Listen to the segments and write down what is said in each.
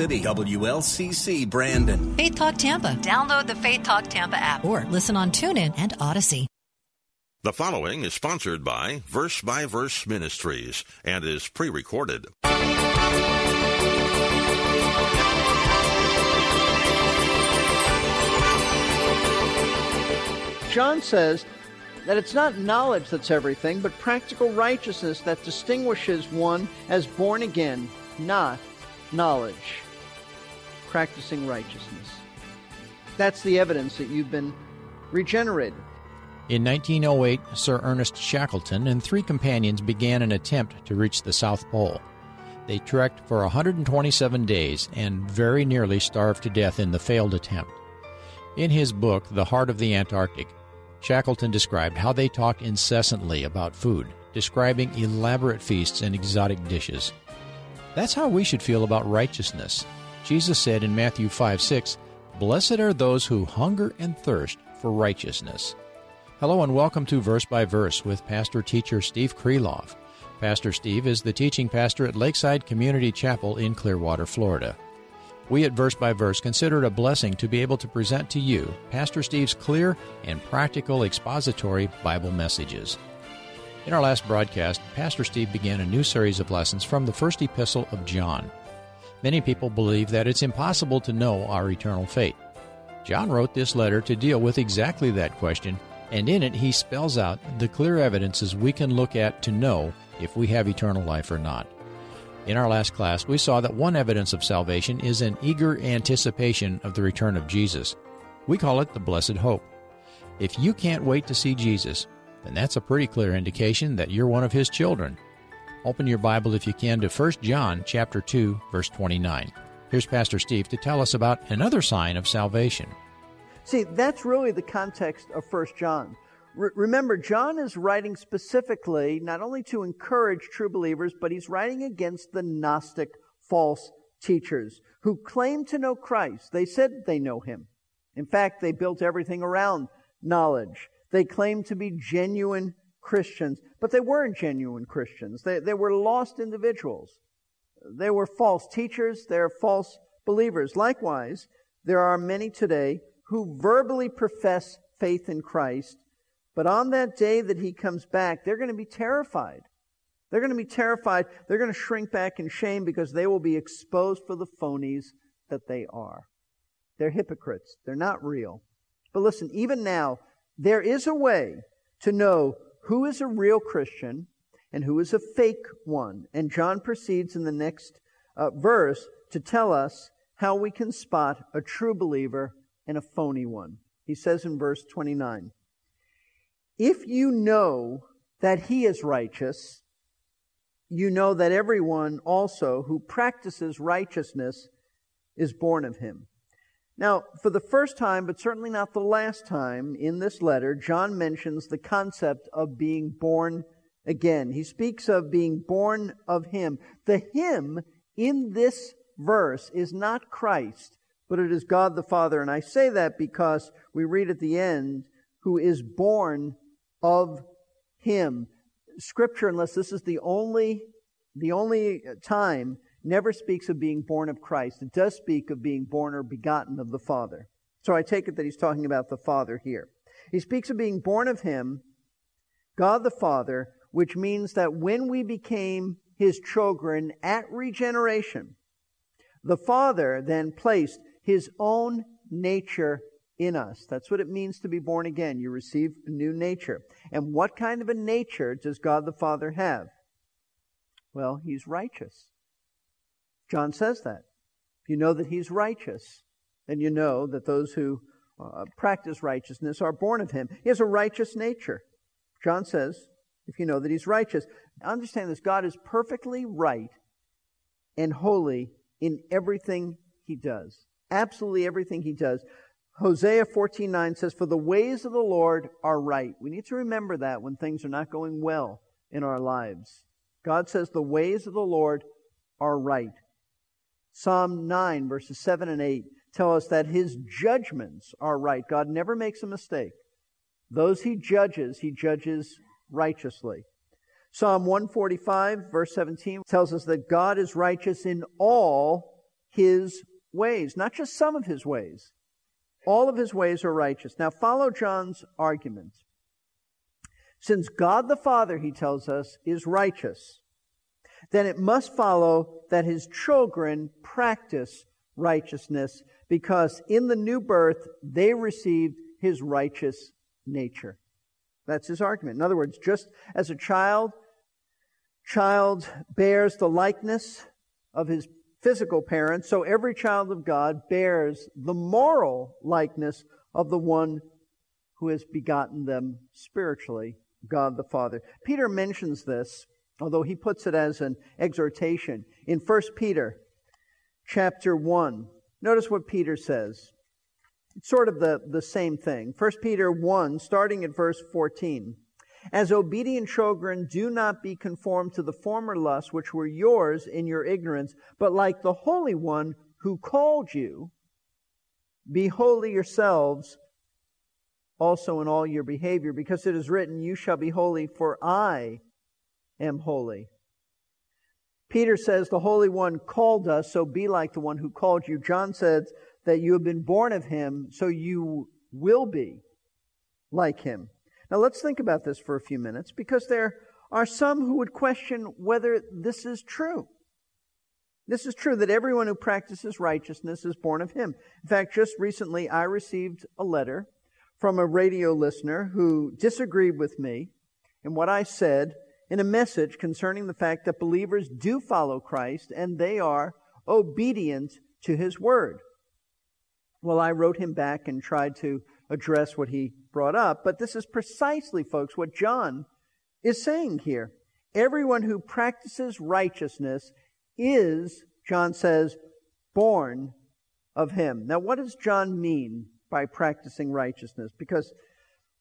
City WLCC Brandon. Faith Talk Tampa. Download the Faith Talk Tampa app or listen on TuneIn and Odyssey. The following is sponsored by Verse by Verse Ministries and is pre recorded. John says that it's not knowledge that's everything, but practical righteousness that distinguishes one as born again, not knowledge. Practicing righteousness. That's the evidence that you've been regenerated. In 1908, Sir Ernest Shackleton and three companions began an attempt to reach the South Pole. They trekked for 127 days and very nearly starved to death in the failed attempt. In his book, The Heart of the Antarctic, Shackleton described how they talked incessantly about food, describing elaborate feasts and exotic dishes. That's how we should feel about righteousness. Jesus said in Matthew 5 6, Blessed are those who hunger and thirst for righteousness. Hello and welcome to Verse by Verse with pastor teacher Steve Kreloff. Pastor Steve is the teaching pastor at Lakeside Community Chapel in Clearwater, Florida. We at Verse by Verse consider it a blessing to be able to present to you Pastor Steve's clear and practical expository Bible messages. In our last broadcast, Pastor Steve began a new series of lessons from the first epistle of John. Many people believe that it's impossible to know our eternal fate. John wrote this letter to deal with exactly that question, and in it he spells out the clear evidences we can look at to know if we have eternal life or not. In our last class, we saw that one evidence of salvation is an eager anticipation of the return of Jesus. We call it the blessed hope. If you can't wait to see Jesus, then that's a pretty clear indication that you're one of his children. Open your Bible if you can to 1 John chapter 2 verse 29. Here's Pastor Steve to tell us about another sign of salvation. See, that's really the context of 1 John. Re- remember, John is writing specifically not only to encourage true believers, but he's writing against the Gnostic false teachers who claim to know Christ. They said they know him. In fact, they built everything around knowledge. They claim to be genuine Christians, but they weren't genuine Christians. They, they were lost individuals. They were false teachers. They're false believers. Likewise, there are many today who verbally profess faith in Christ, but on that day that he comes back, they're going to be terrified. They're going to be terrified. They're going to shrink back in shame because they will be exposed for the phonies that they are. They're hypocrites. They're not real. But listen, even now, there is a way to know who is a real Christian and who is a fake one. And John proceeds in the next uh, verse to tell us how we can spot a true believer and a phony one. He says in verse 29 If you know that he is righteous, you know that everyone also who practices righteousness is born of him. Now, for the first time, but certainly not the last time in this letter, John mentions the concept of being born again. He speaks of being born of him. The him in this verse is not Christ, but it is God the Father. And I say that because we read at the end, who is born of him. Scripture, unless this is the only, the only time never speaks of being born of Christ. It does speak of being born or begotten of the Father. So I take it that he's talking about the Father here. He speaks of being born of him, God the Father, which means that when we became his children at regeneration, the Father then placed his own nature in us. That's what it means to be born again. You receive a new nature. And what kind of a nature does God the Father have? Well, he's righteous. John says that. If you know that he's righteous, then you know that those who uh, practice righteousness are born of him. He has a righteous nature. John says, if you know that he's righteous. Understand this God is perfectly right and holy in everything he does. Absolutely everything he does. Hosea 14:9 says, "For the ways of the Lord are right." We need to remember that when things are not going well in our lives. God says the ways of the Lord are right. Psalm 9 verses 7 and 8 tell us that his judgments are right. God never makes a mistake. Those he judges, he judges righteously. Psalm 145 verse 17 tells us that God is righteous in all his ways, not just some of his ways. All of his ways are righteous. Now follow John's argument. Since God the Father, he tells us, is righteous, then it must follow that his children practice righteousness because in the new birth they received his righteous nature. That's his argument. In other words, just as a child, child bears the likeness of his physical parents, so every child of God bears the moral likeness of the one who has begotten them spiritually, God the Father. Peter mentions this, although he puts it as an exhortation in 1 Peter chapter 1. Notice what Peter says. It's sort of the, the same thing. 1 Peter 1, starting at verse 14. As obedient children, do not be conformed to the former lusts which were yours in your ignorance, but like the Holy One who called you, be holy yourselves also in all your behavior, because it is written, You shall be holy, for I am holy. Peter says, The Holy One called us, so be like the one who called you. John says that you have been born of him, so you will be like him. Now let's think about this for a few minutes because there are some who would question whether this is true. This is true that everyone who practices righteousness is born of him. In fact, just recently I received a letter from a radio listener who disagreed with me in what I said in a message concerning the fact that believers do follow Christ and they are obedient to his word. Well, I wrote him back and tried to address what he brought up, but this is precisely, folks, what John is saying here. Everyone who practices righteousness is, John says, born of him. Now, what does John mean by practicing righteousness? Because,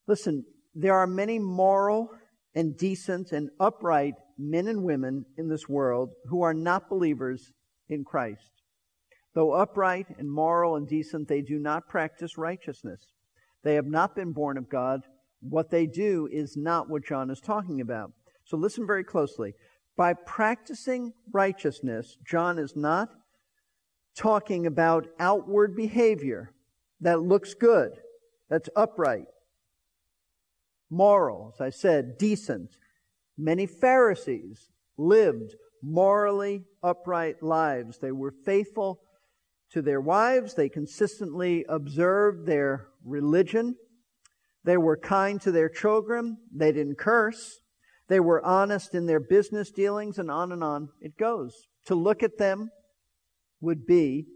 listen, there are many moral and decent and upright men and women in this world who are not believers in Christ. Though upright and moral and decent, they do not practice righteousness. They have not been born of God. What they do is not what John is talking about. So listen very closely. By practicing righteousness, John is not talking about outward behavior that looks good, that's upright, moral, as I said, decent. Many Pharisees lived morally upright lives. They were faithful to their wives. They consistently observed their religion. They were kind to their children. They didn't curse. They were honest in their business dealings, and on and on it goes. To look at them would be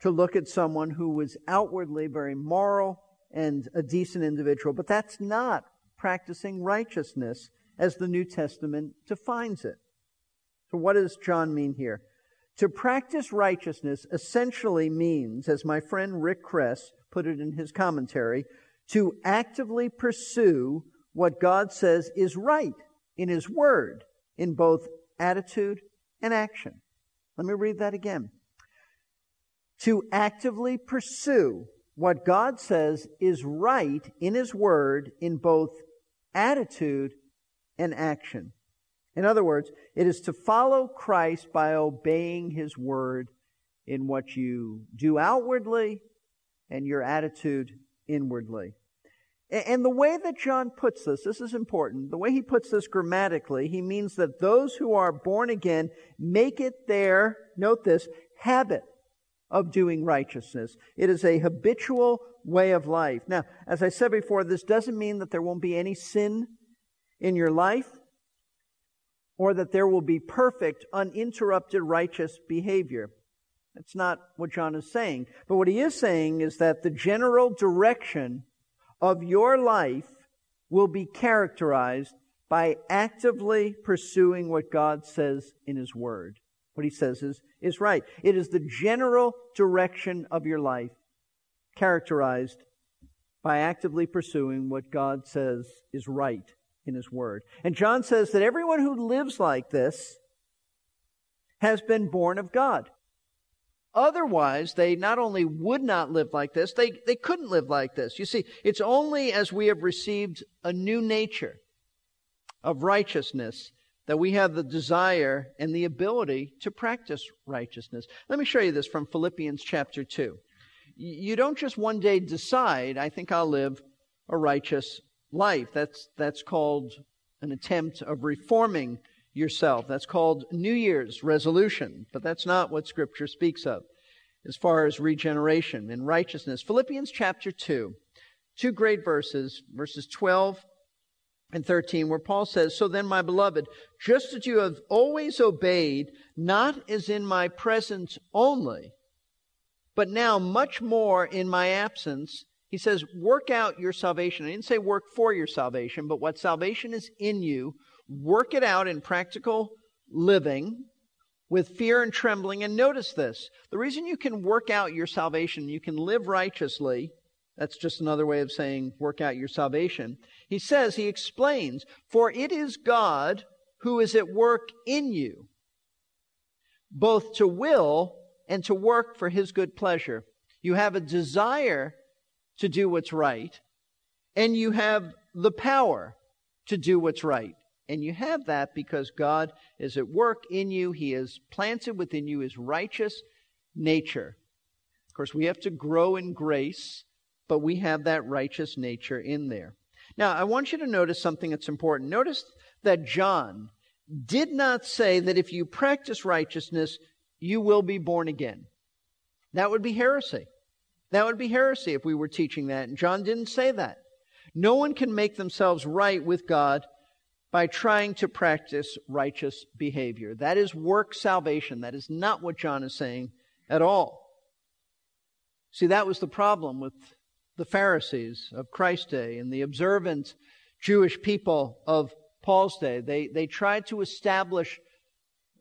to look at someone who was outwardly very moral and a decent individual, but that's not practicing righteousness as the New Testament defines it. So, what does John mean here? To practice righteousness essentially means, as my friend Rick Kress put it in his commentary, to actively pursue what God says is right in His Word in both attitude and action. Let me read that again. To actively pursue what God says is right in His Word in both attitude and action. In other words, it is to follow Christ by obeying His word in what you do outwardly and your attitude inwardly. And the way that John puts this, this is important. The way he puts this grammatically, he means that those who are born again make it their, note this, habit of doing righteousness. It is a habitual way of life. Now, as I said before, this doesn't mean that there won't be any sin in your life or that there will be perfect, uninterrupted righteous behavior. That's not what John is saying. But what he is saying is that the general direction of your life will be characterized by actively pursuing what God says in his word. What he says is, is right. It is the general direction of your life characterized by actively pursuing what God says is right in his word. And John says that everyone who lives like this has been born of God. Otherwise, they not only would not live like this, they, they couldn't live like this. You see, it's only as we have received a new nature of righteousness that we have the desire and the ability to practice righteousness. Let me show you this from Philippians chapter 2. You don't just one day decide, I think I'll live a righteous life. That's, that's called an attempt of reforming yourself. That's called New Year's resolution, but that's not what Scripture speaks of as far as regeneration and righteousness. Philippians chapter 2, two great verses, verses 12 and 13, where Paul says, So then, my beloved, just as you have always obeyed, not as in my presence only, but now much more in my absence, he says, work out your salvation. I didn't say work for your salvation, but what salvation is in you, work it out in practical living with fear and trembling. And notice this the reason you can work out your salvation, you can live righteously, that's just another way of saying work out your salvation. He says, he explains, for it is God who is at work in you, both to will and to work for his good pleasure. You have a desire to do what's right, and you have the power to do what's right. And you have that because God is at work in you. He has planted within you his righteous nature. Of course, we have to grow in grace, but we have that righteous nature in there. Now, I want you to notice something that's important. Notice that John did not say that if you practice righteousness, you will be born again. That would be heresy. That would be heresy if we were teaching that. And John didn't say that. No one can make themselves right with God by trying to practice righteous behavior. That is work salvation. That is not what John is saying at all. See, that was the problem with the Pharisees of Christ's day and the observant Jewish people of Paul's day. They, they tried to establish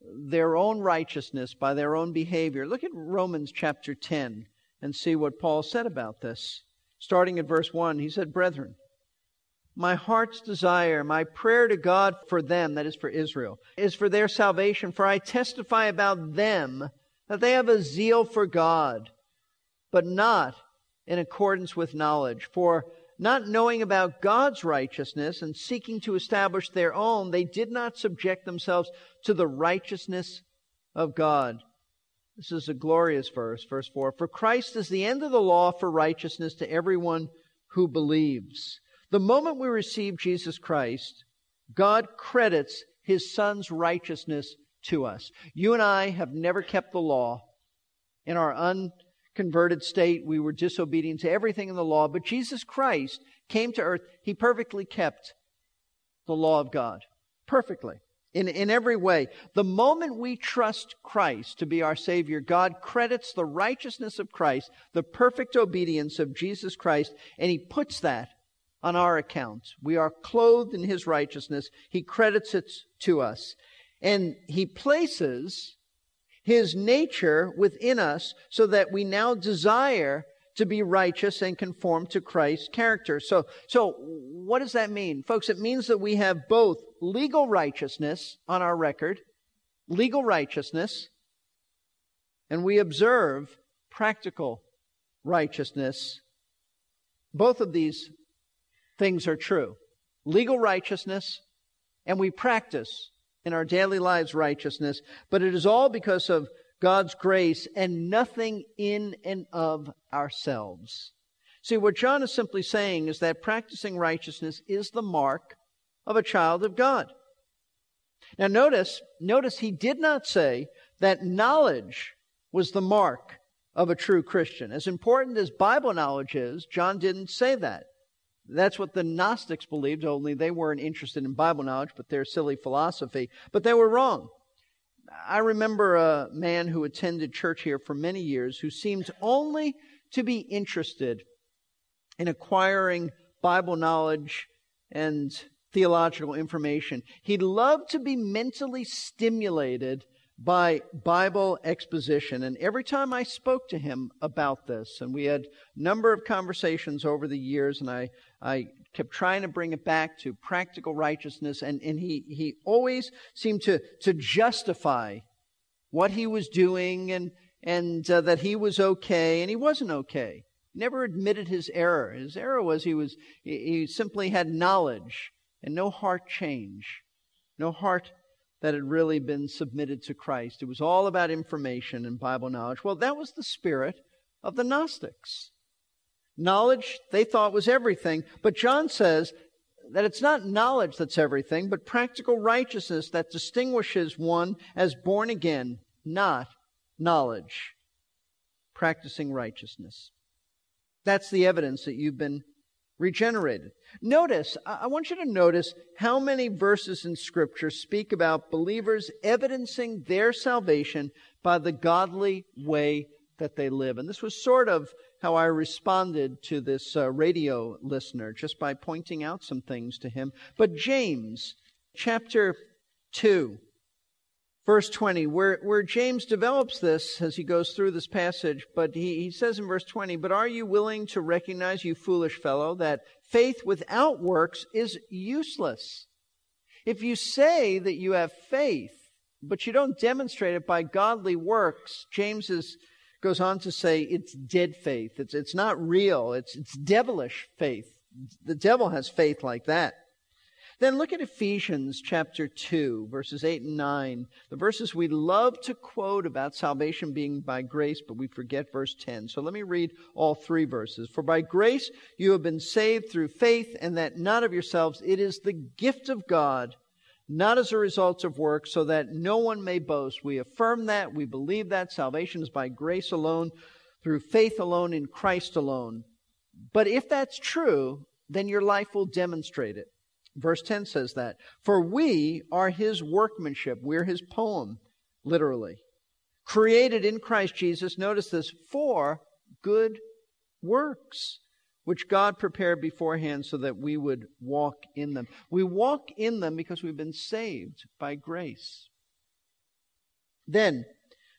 their own righteousness by their own behavior. Look at Romans chapter 10 and see what Paul said about this. Starting at verse 1, he said, Brethren, my heart's desire, my prayer to God for them, that is for Israel, is for their salvation. For I testify about them that they have a zeal for God, but not in accordance with knowledge. For not knowing about God's righteousness and seeking to establish their own, they did not subject themselves to the righteousness of God. This is a glorious verse, verse 4. For Christ is the end of the law for righteousness to everyone who believes. The moment we receive Jesus Christ, God credits his son's righteousness to us. You and I have never kept the law. In our unconverted state, we were disobedient to everything in the law, but Jesus Christ came to earth. He perfectly kept the law of God. Perfectly in, in every way. The moment we trust Christ to be our Savior, God credits the righteousness of Christ, the perfect obedience of Jesus Christ, and He puts that on our account. We are clothed in His righteousness. He credits it to us. And He places His nature within us so that we now desire to be righteous and conform to Christ's character. So, so what does that mean? Folks, it means that we have both legal righteousness on our record, legal righteousness, and we observe practical righteousness. Both of these things are true. Legal righteousness, and we practice in our daily lives righteousness, but it is all because of God's grace and nothing in and of ourselves. See, what John is simply saying is that practicing righteousness is the mark of a child of God. Now notice, notice he did not say that knowledge was the mark of a true Christian. As important as Bible knowledge is, John didn't say that. That's what the Gnostics believed, only they weren't interested in Bible knowledge, but their silly philosophy. But they were wrong. I remember a man who attended church here for many years who seemed only to be interested in acquiring Bible knowledge and theological information. He loved to be mentally stimulated by Bible exposition. And every time I spoke to him about this, and we had a number of conversations over the years, and I, I kept trying to bring it back to practical righteousness, and, and he, he always seemed to, to justify what he was doing and, and uh, that he was okay, and he wasn't okay. Never admitted his error. His error was he was he, he simply had knowledge and no heart change, no heart that had really been submitted to Christ. It was all about information and Bible knowledge. Well, that was the spirit of the Gnostics. Knowledge they thought was everything, but John says that it's not knowledge that's everything, but practical righteousness that distinguishes one as born again, not knowledge. Practicing righteousness. That's the evidence that you've been regenerated. Notice, I want you to notice how many verses in Scripture speak about believers evidencing their salvation by the godly way that they live. And this was sort of how I responded to this uh, radio listener, just by pointing out some things to him. But James, chapter 2, verse 20, where, where James develops this as he goes through this passage, but he, he says in verse 20, But are you willing to recognize, you foolish fellow, that faith without works is useless? If you say that you have faith, but you don't demonstrate it by godly works, James is goes on to say it's dead faith. It's, it's not real. It's, it's devilish faith. The devil has faith like that. Then look at Ephesians chapter 2, verses 8 and 9. The verses we love to quote about salvation being by grace, but we forget verse 10. So let me read all three verses. For by grace you have been saved through faith, and that not of yourselves. It is the gift of God not as a result of works, so that no one may boast. We affirm that. We believe that. Salvation is by grace alone, through faith alone, in Christ alone. But if that's true, then your life will demonstrate it. Verse 10 says that. For we are his workmanship. We're his poem, literally. Created in Christ Jesus, notice this, for good works which God prepared beforehand so that we would walk in them. We walk in them because we've been saved by grace. Then,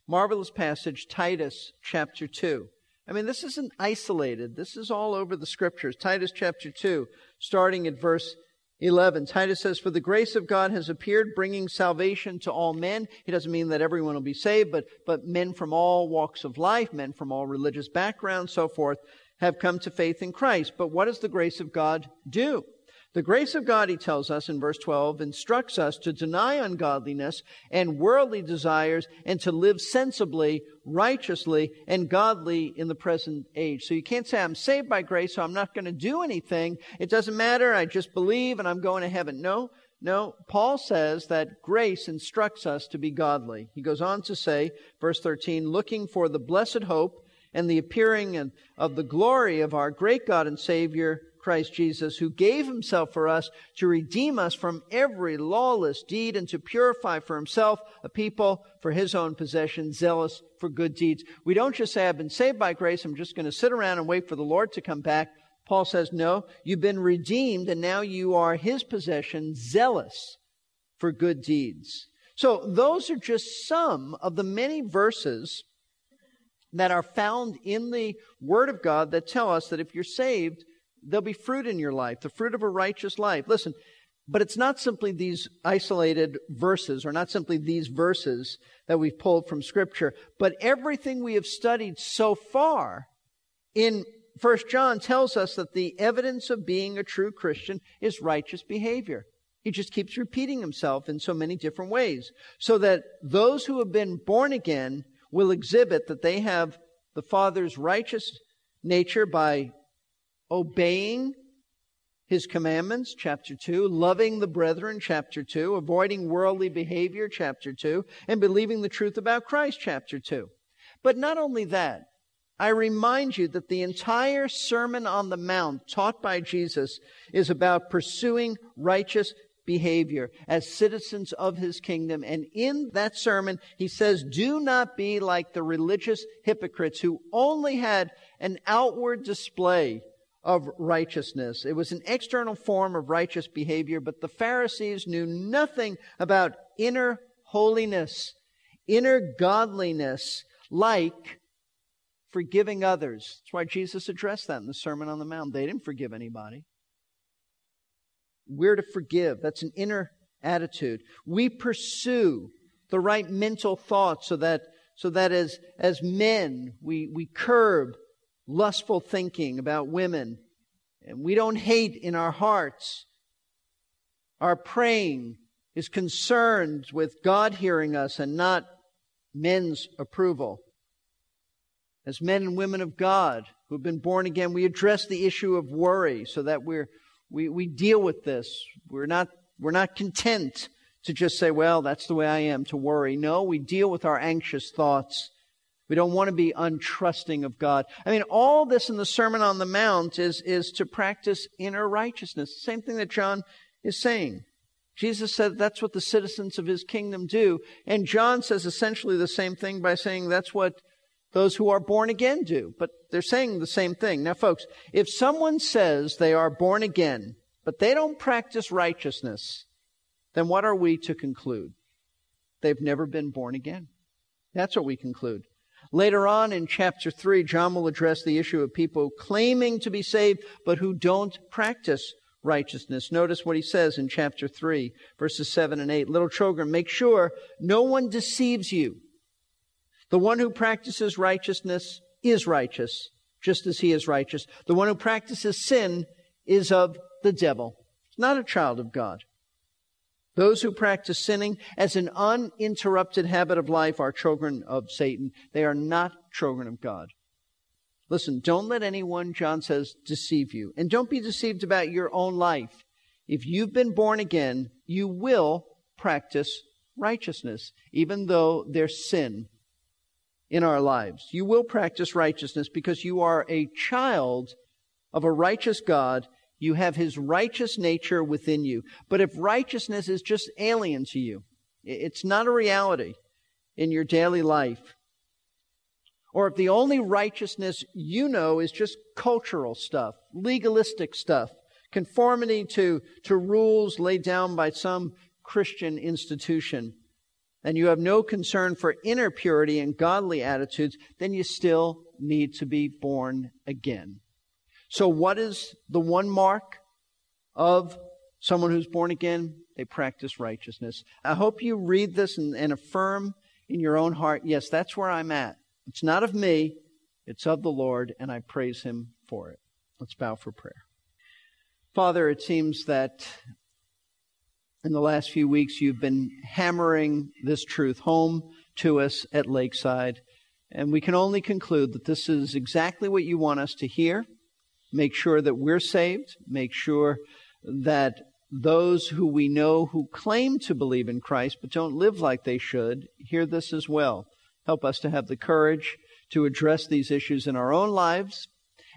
marvelous passage, Titus chapter 2. I mean, this isn't isolated. This is all over the scriptures. Titus chapter 2, starting at verse 11. Titus says, For the grace of God has appeared, bringing salvation to all men. He doesn't mean that everyone will be saved, but, but men from all walks of life, men from all religious backgrounds, so forth have come to faith in Christ. But what does the grace of God do? The grace of God, he tells us in verse 12, instructs us to deny ungodliness and worldly desires and to live sensibly, righteously, and godly in the present age. So you can't say, I'm saved by grace, so I'm not going to do anything. It doesn't matter. I just believe and I'm going to heaven. No, no. Paul says that grace instructs us to be godly. He goes on to say, verse 13, looking for the blessed hope and the appearing of the glory of our great God and Savior, Christ Jesus, who gave himself for us to redeem us from every lawless deed and to purify for himself a people for his own possession, zealous for good deeds. We don't just say, I've been saved by grace, I'm just going to sit around and wait for the Lord to come back. Paul says, no, you've been redeemed and now you are his possession, zealous for good deeds. So those are just some of the many verses that are found in the Word of God that tell us that if you're saved, there'll be fruit in your life, the fruit of a righteous life. Listen, but it's not simply these isolated verses, or not simply these verses that we've pulled from Scripture, but everything we have studied so far in First John tells us that the evidence of being a true Christian is righteous behavior. He just keeps repeating himself in so many different ways. So that those who have been born again will exhibit that they have the Father's righteous nature by obeying his commandments, chapter 2, loving the brethren, chapter 2, avoiding worldly behavior, chapter 2, and believing the truth about Christ, chapter 2. But not only that, I remind you that the entire Sermon on the Mount taught by Jesus is about pursuing righteous behavior as citizens of his kingdom. And in that sermon, he says, do not be like the religious hypocrites who only had an outward display of righteousness. It was an external form of righteous behavior, but the Pharisees knew nothing about inner holiness. inner godliness like forgiving others. That's why Jesus addressed that in the Sermon on the Mount. They didn't forgive anybody. We're to forgive. That's an inner attitude. We pursue the right mental thoughts so that, so that as, as men, we, we curb lustful thinking about women. And we don't hate in our hearts. Our praying is concerned with God hearing us and not men's approval. As men and women of God who have been born again, we address the issue of worry so that we're, we, we deal with this. We're not, we're not content to just say, well, that's the way I am, to worry. No, we deal with our anxious thoughts. We don't want to be untrusting of God. I mean, all this in the Sermon on the Mount is, is to practice inner righteousness. Same thing that John is saying. Jesus said that's what the citizens of his kingdom do. And John says essentially the same thing by saying that's what those who are born again do. But they're saying the same thing. Now, folks, if someone says they are born again, but they don't practice righteousness, then what are we to conclude? They've never been born again. That's what we conclude. Later on in chapter 3, John will address the issue of people claiming to be saved, but who don't practice righteousness. Notice what he says in chapter 3, verses 7 and 8. Little children, make sure no one deceives you. The one who practices righteousness is righteous, just as he is righteous. The one who practices sin is of the devil, not a child of God. Those who practice sinning as an uninterrupted habit of life are children of Satan. They are not children of God. Listen, don't let anyone, John says, deceive you. And don't be deceived about your own life. If you've been born again, you will practice righteousness, even though there's sin in our lives. You will practice righteousness because you are a child of a righteous God. You have his righteous nature within you. But if righteousness is just alien to you, it's not a reality in your daily life, or if the only righteousness you know is just cultural stuff, legalistic stuff, conformity to, to rules laid down by some Christian institution, and you have no concern for inner purity and godly attitudes, then you still need to be born again. So, what is the one mark of someone who's born again? They practice righteousness. I hope you read this and, and affirm in your own heart yes, that's where I'm at. It's not of me, it's of the Lord, and I praise Him for it. Let's bow for prayer. Father, it seems that in the last few weeks, you've been hammering this truth home to us at Lakeside. And we can only conclude that this is exactly what you want us to hear. Make sure that we're saved. Make sure that those who we know who claim to believe in Christ but don't live like they should hear this as well. Help us to have the courage to address these issues in our own lives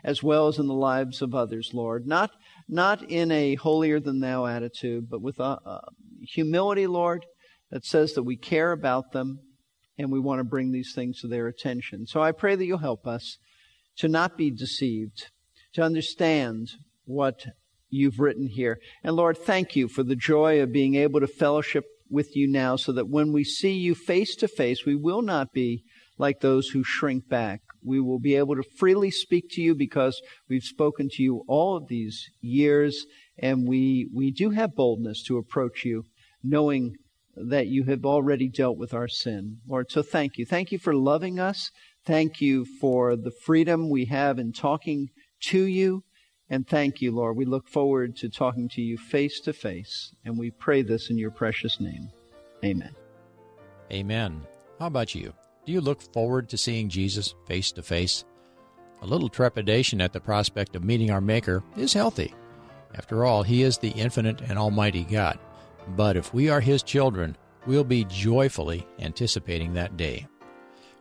as well as in the lives of others, Lord. Not not in a holier than thou attitude, but with a, a humility, Lord, that says that we care about them and we want to bring these things to their attention. So I pray that you'll help us to not be deceived, to understand what you've written here. And Lord, thank you for the joy of being able to fellowship with you now so that when we see you face to face, we will not be like those who shrink back. We will be able to freely speak to you because we've spoken to you all of these years, and we, we do have boldness to approach you, knowing that you have already dealt with our sin. Lord, so thank you. Thank you for loving us. Thank you for the freedom we have in talking to you. And thank you, Lord. We look forward to talking to you face to face. And we pray this in your precious name. Amen. Amen. How about you? Do you look forward to seeing Jesus face to face? A little trepidation at the prospect of meeting our Maker is healthy. After all, He is the infinite and almighty God. But if we are His children, we'll be joyfully anticipating that day.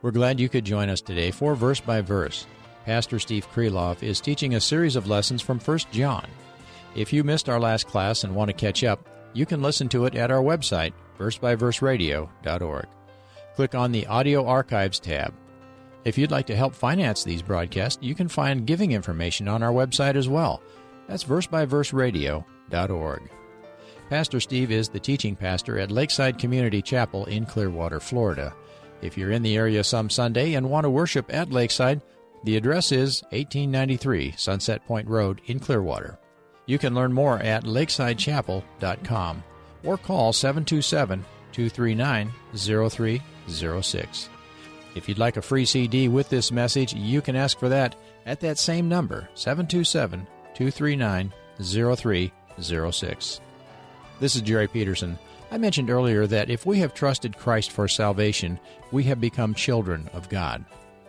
We're glad you could join us today for Verse by Verse. Pastor Steve Kreloff is teaching a series of lessons from 1 John. If you missed our last class and want to catch up, you can listen to it at our website, versebyverseradio.org click on the Audio Archives tab. If you'd like to help finance these broadcasts, you can find giving information on our website as well. That's versebyverseradio.org. Pastor Steve is the teaching pastor at Lakeside Community Chapel in Clearwater, Florida. If you're in the area some Sunday and want to worship at Lakeside, the address is 1893 Sunset Point Road in Clearwater. You can learn more at lakesidechapel.com or call 727 239 0306. If you'd like a free CD with this message, you can ask for that at that same number, 727 239 0306. This is Jerry Peterson. I mentioned earlier that if we have trusted Christ for salvation, we have become children of God.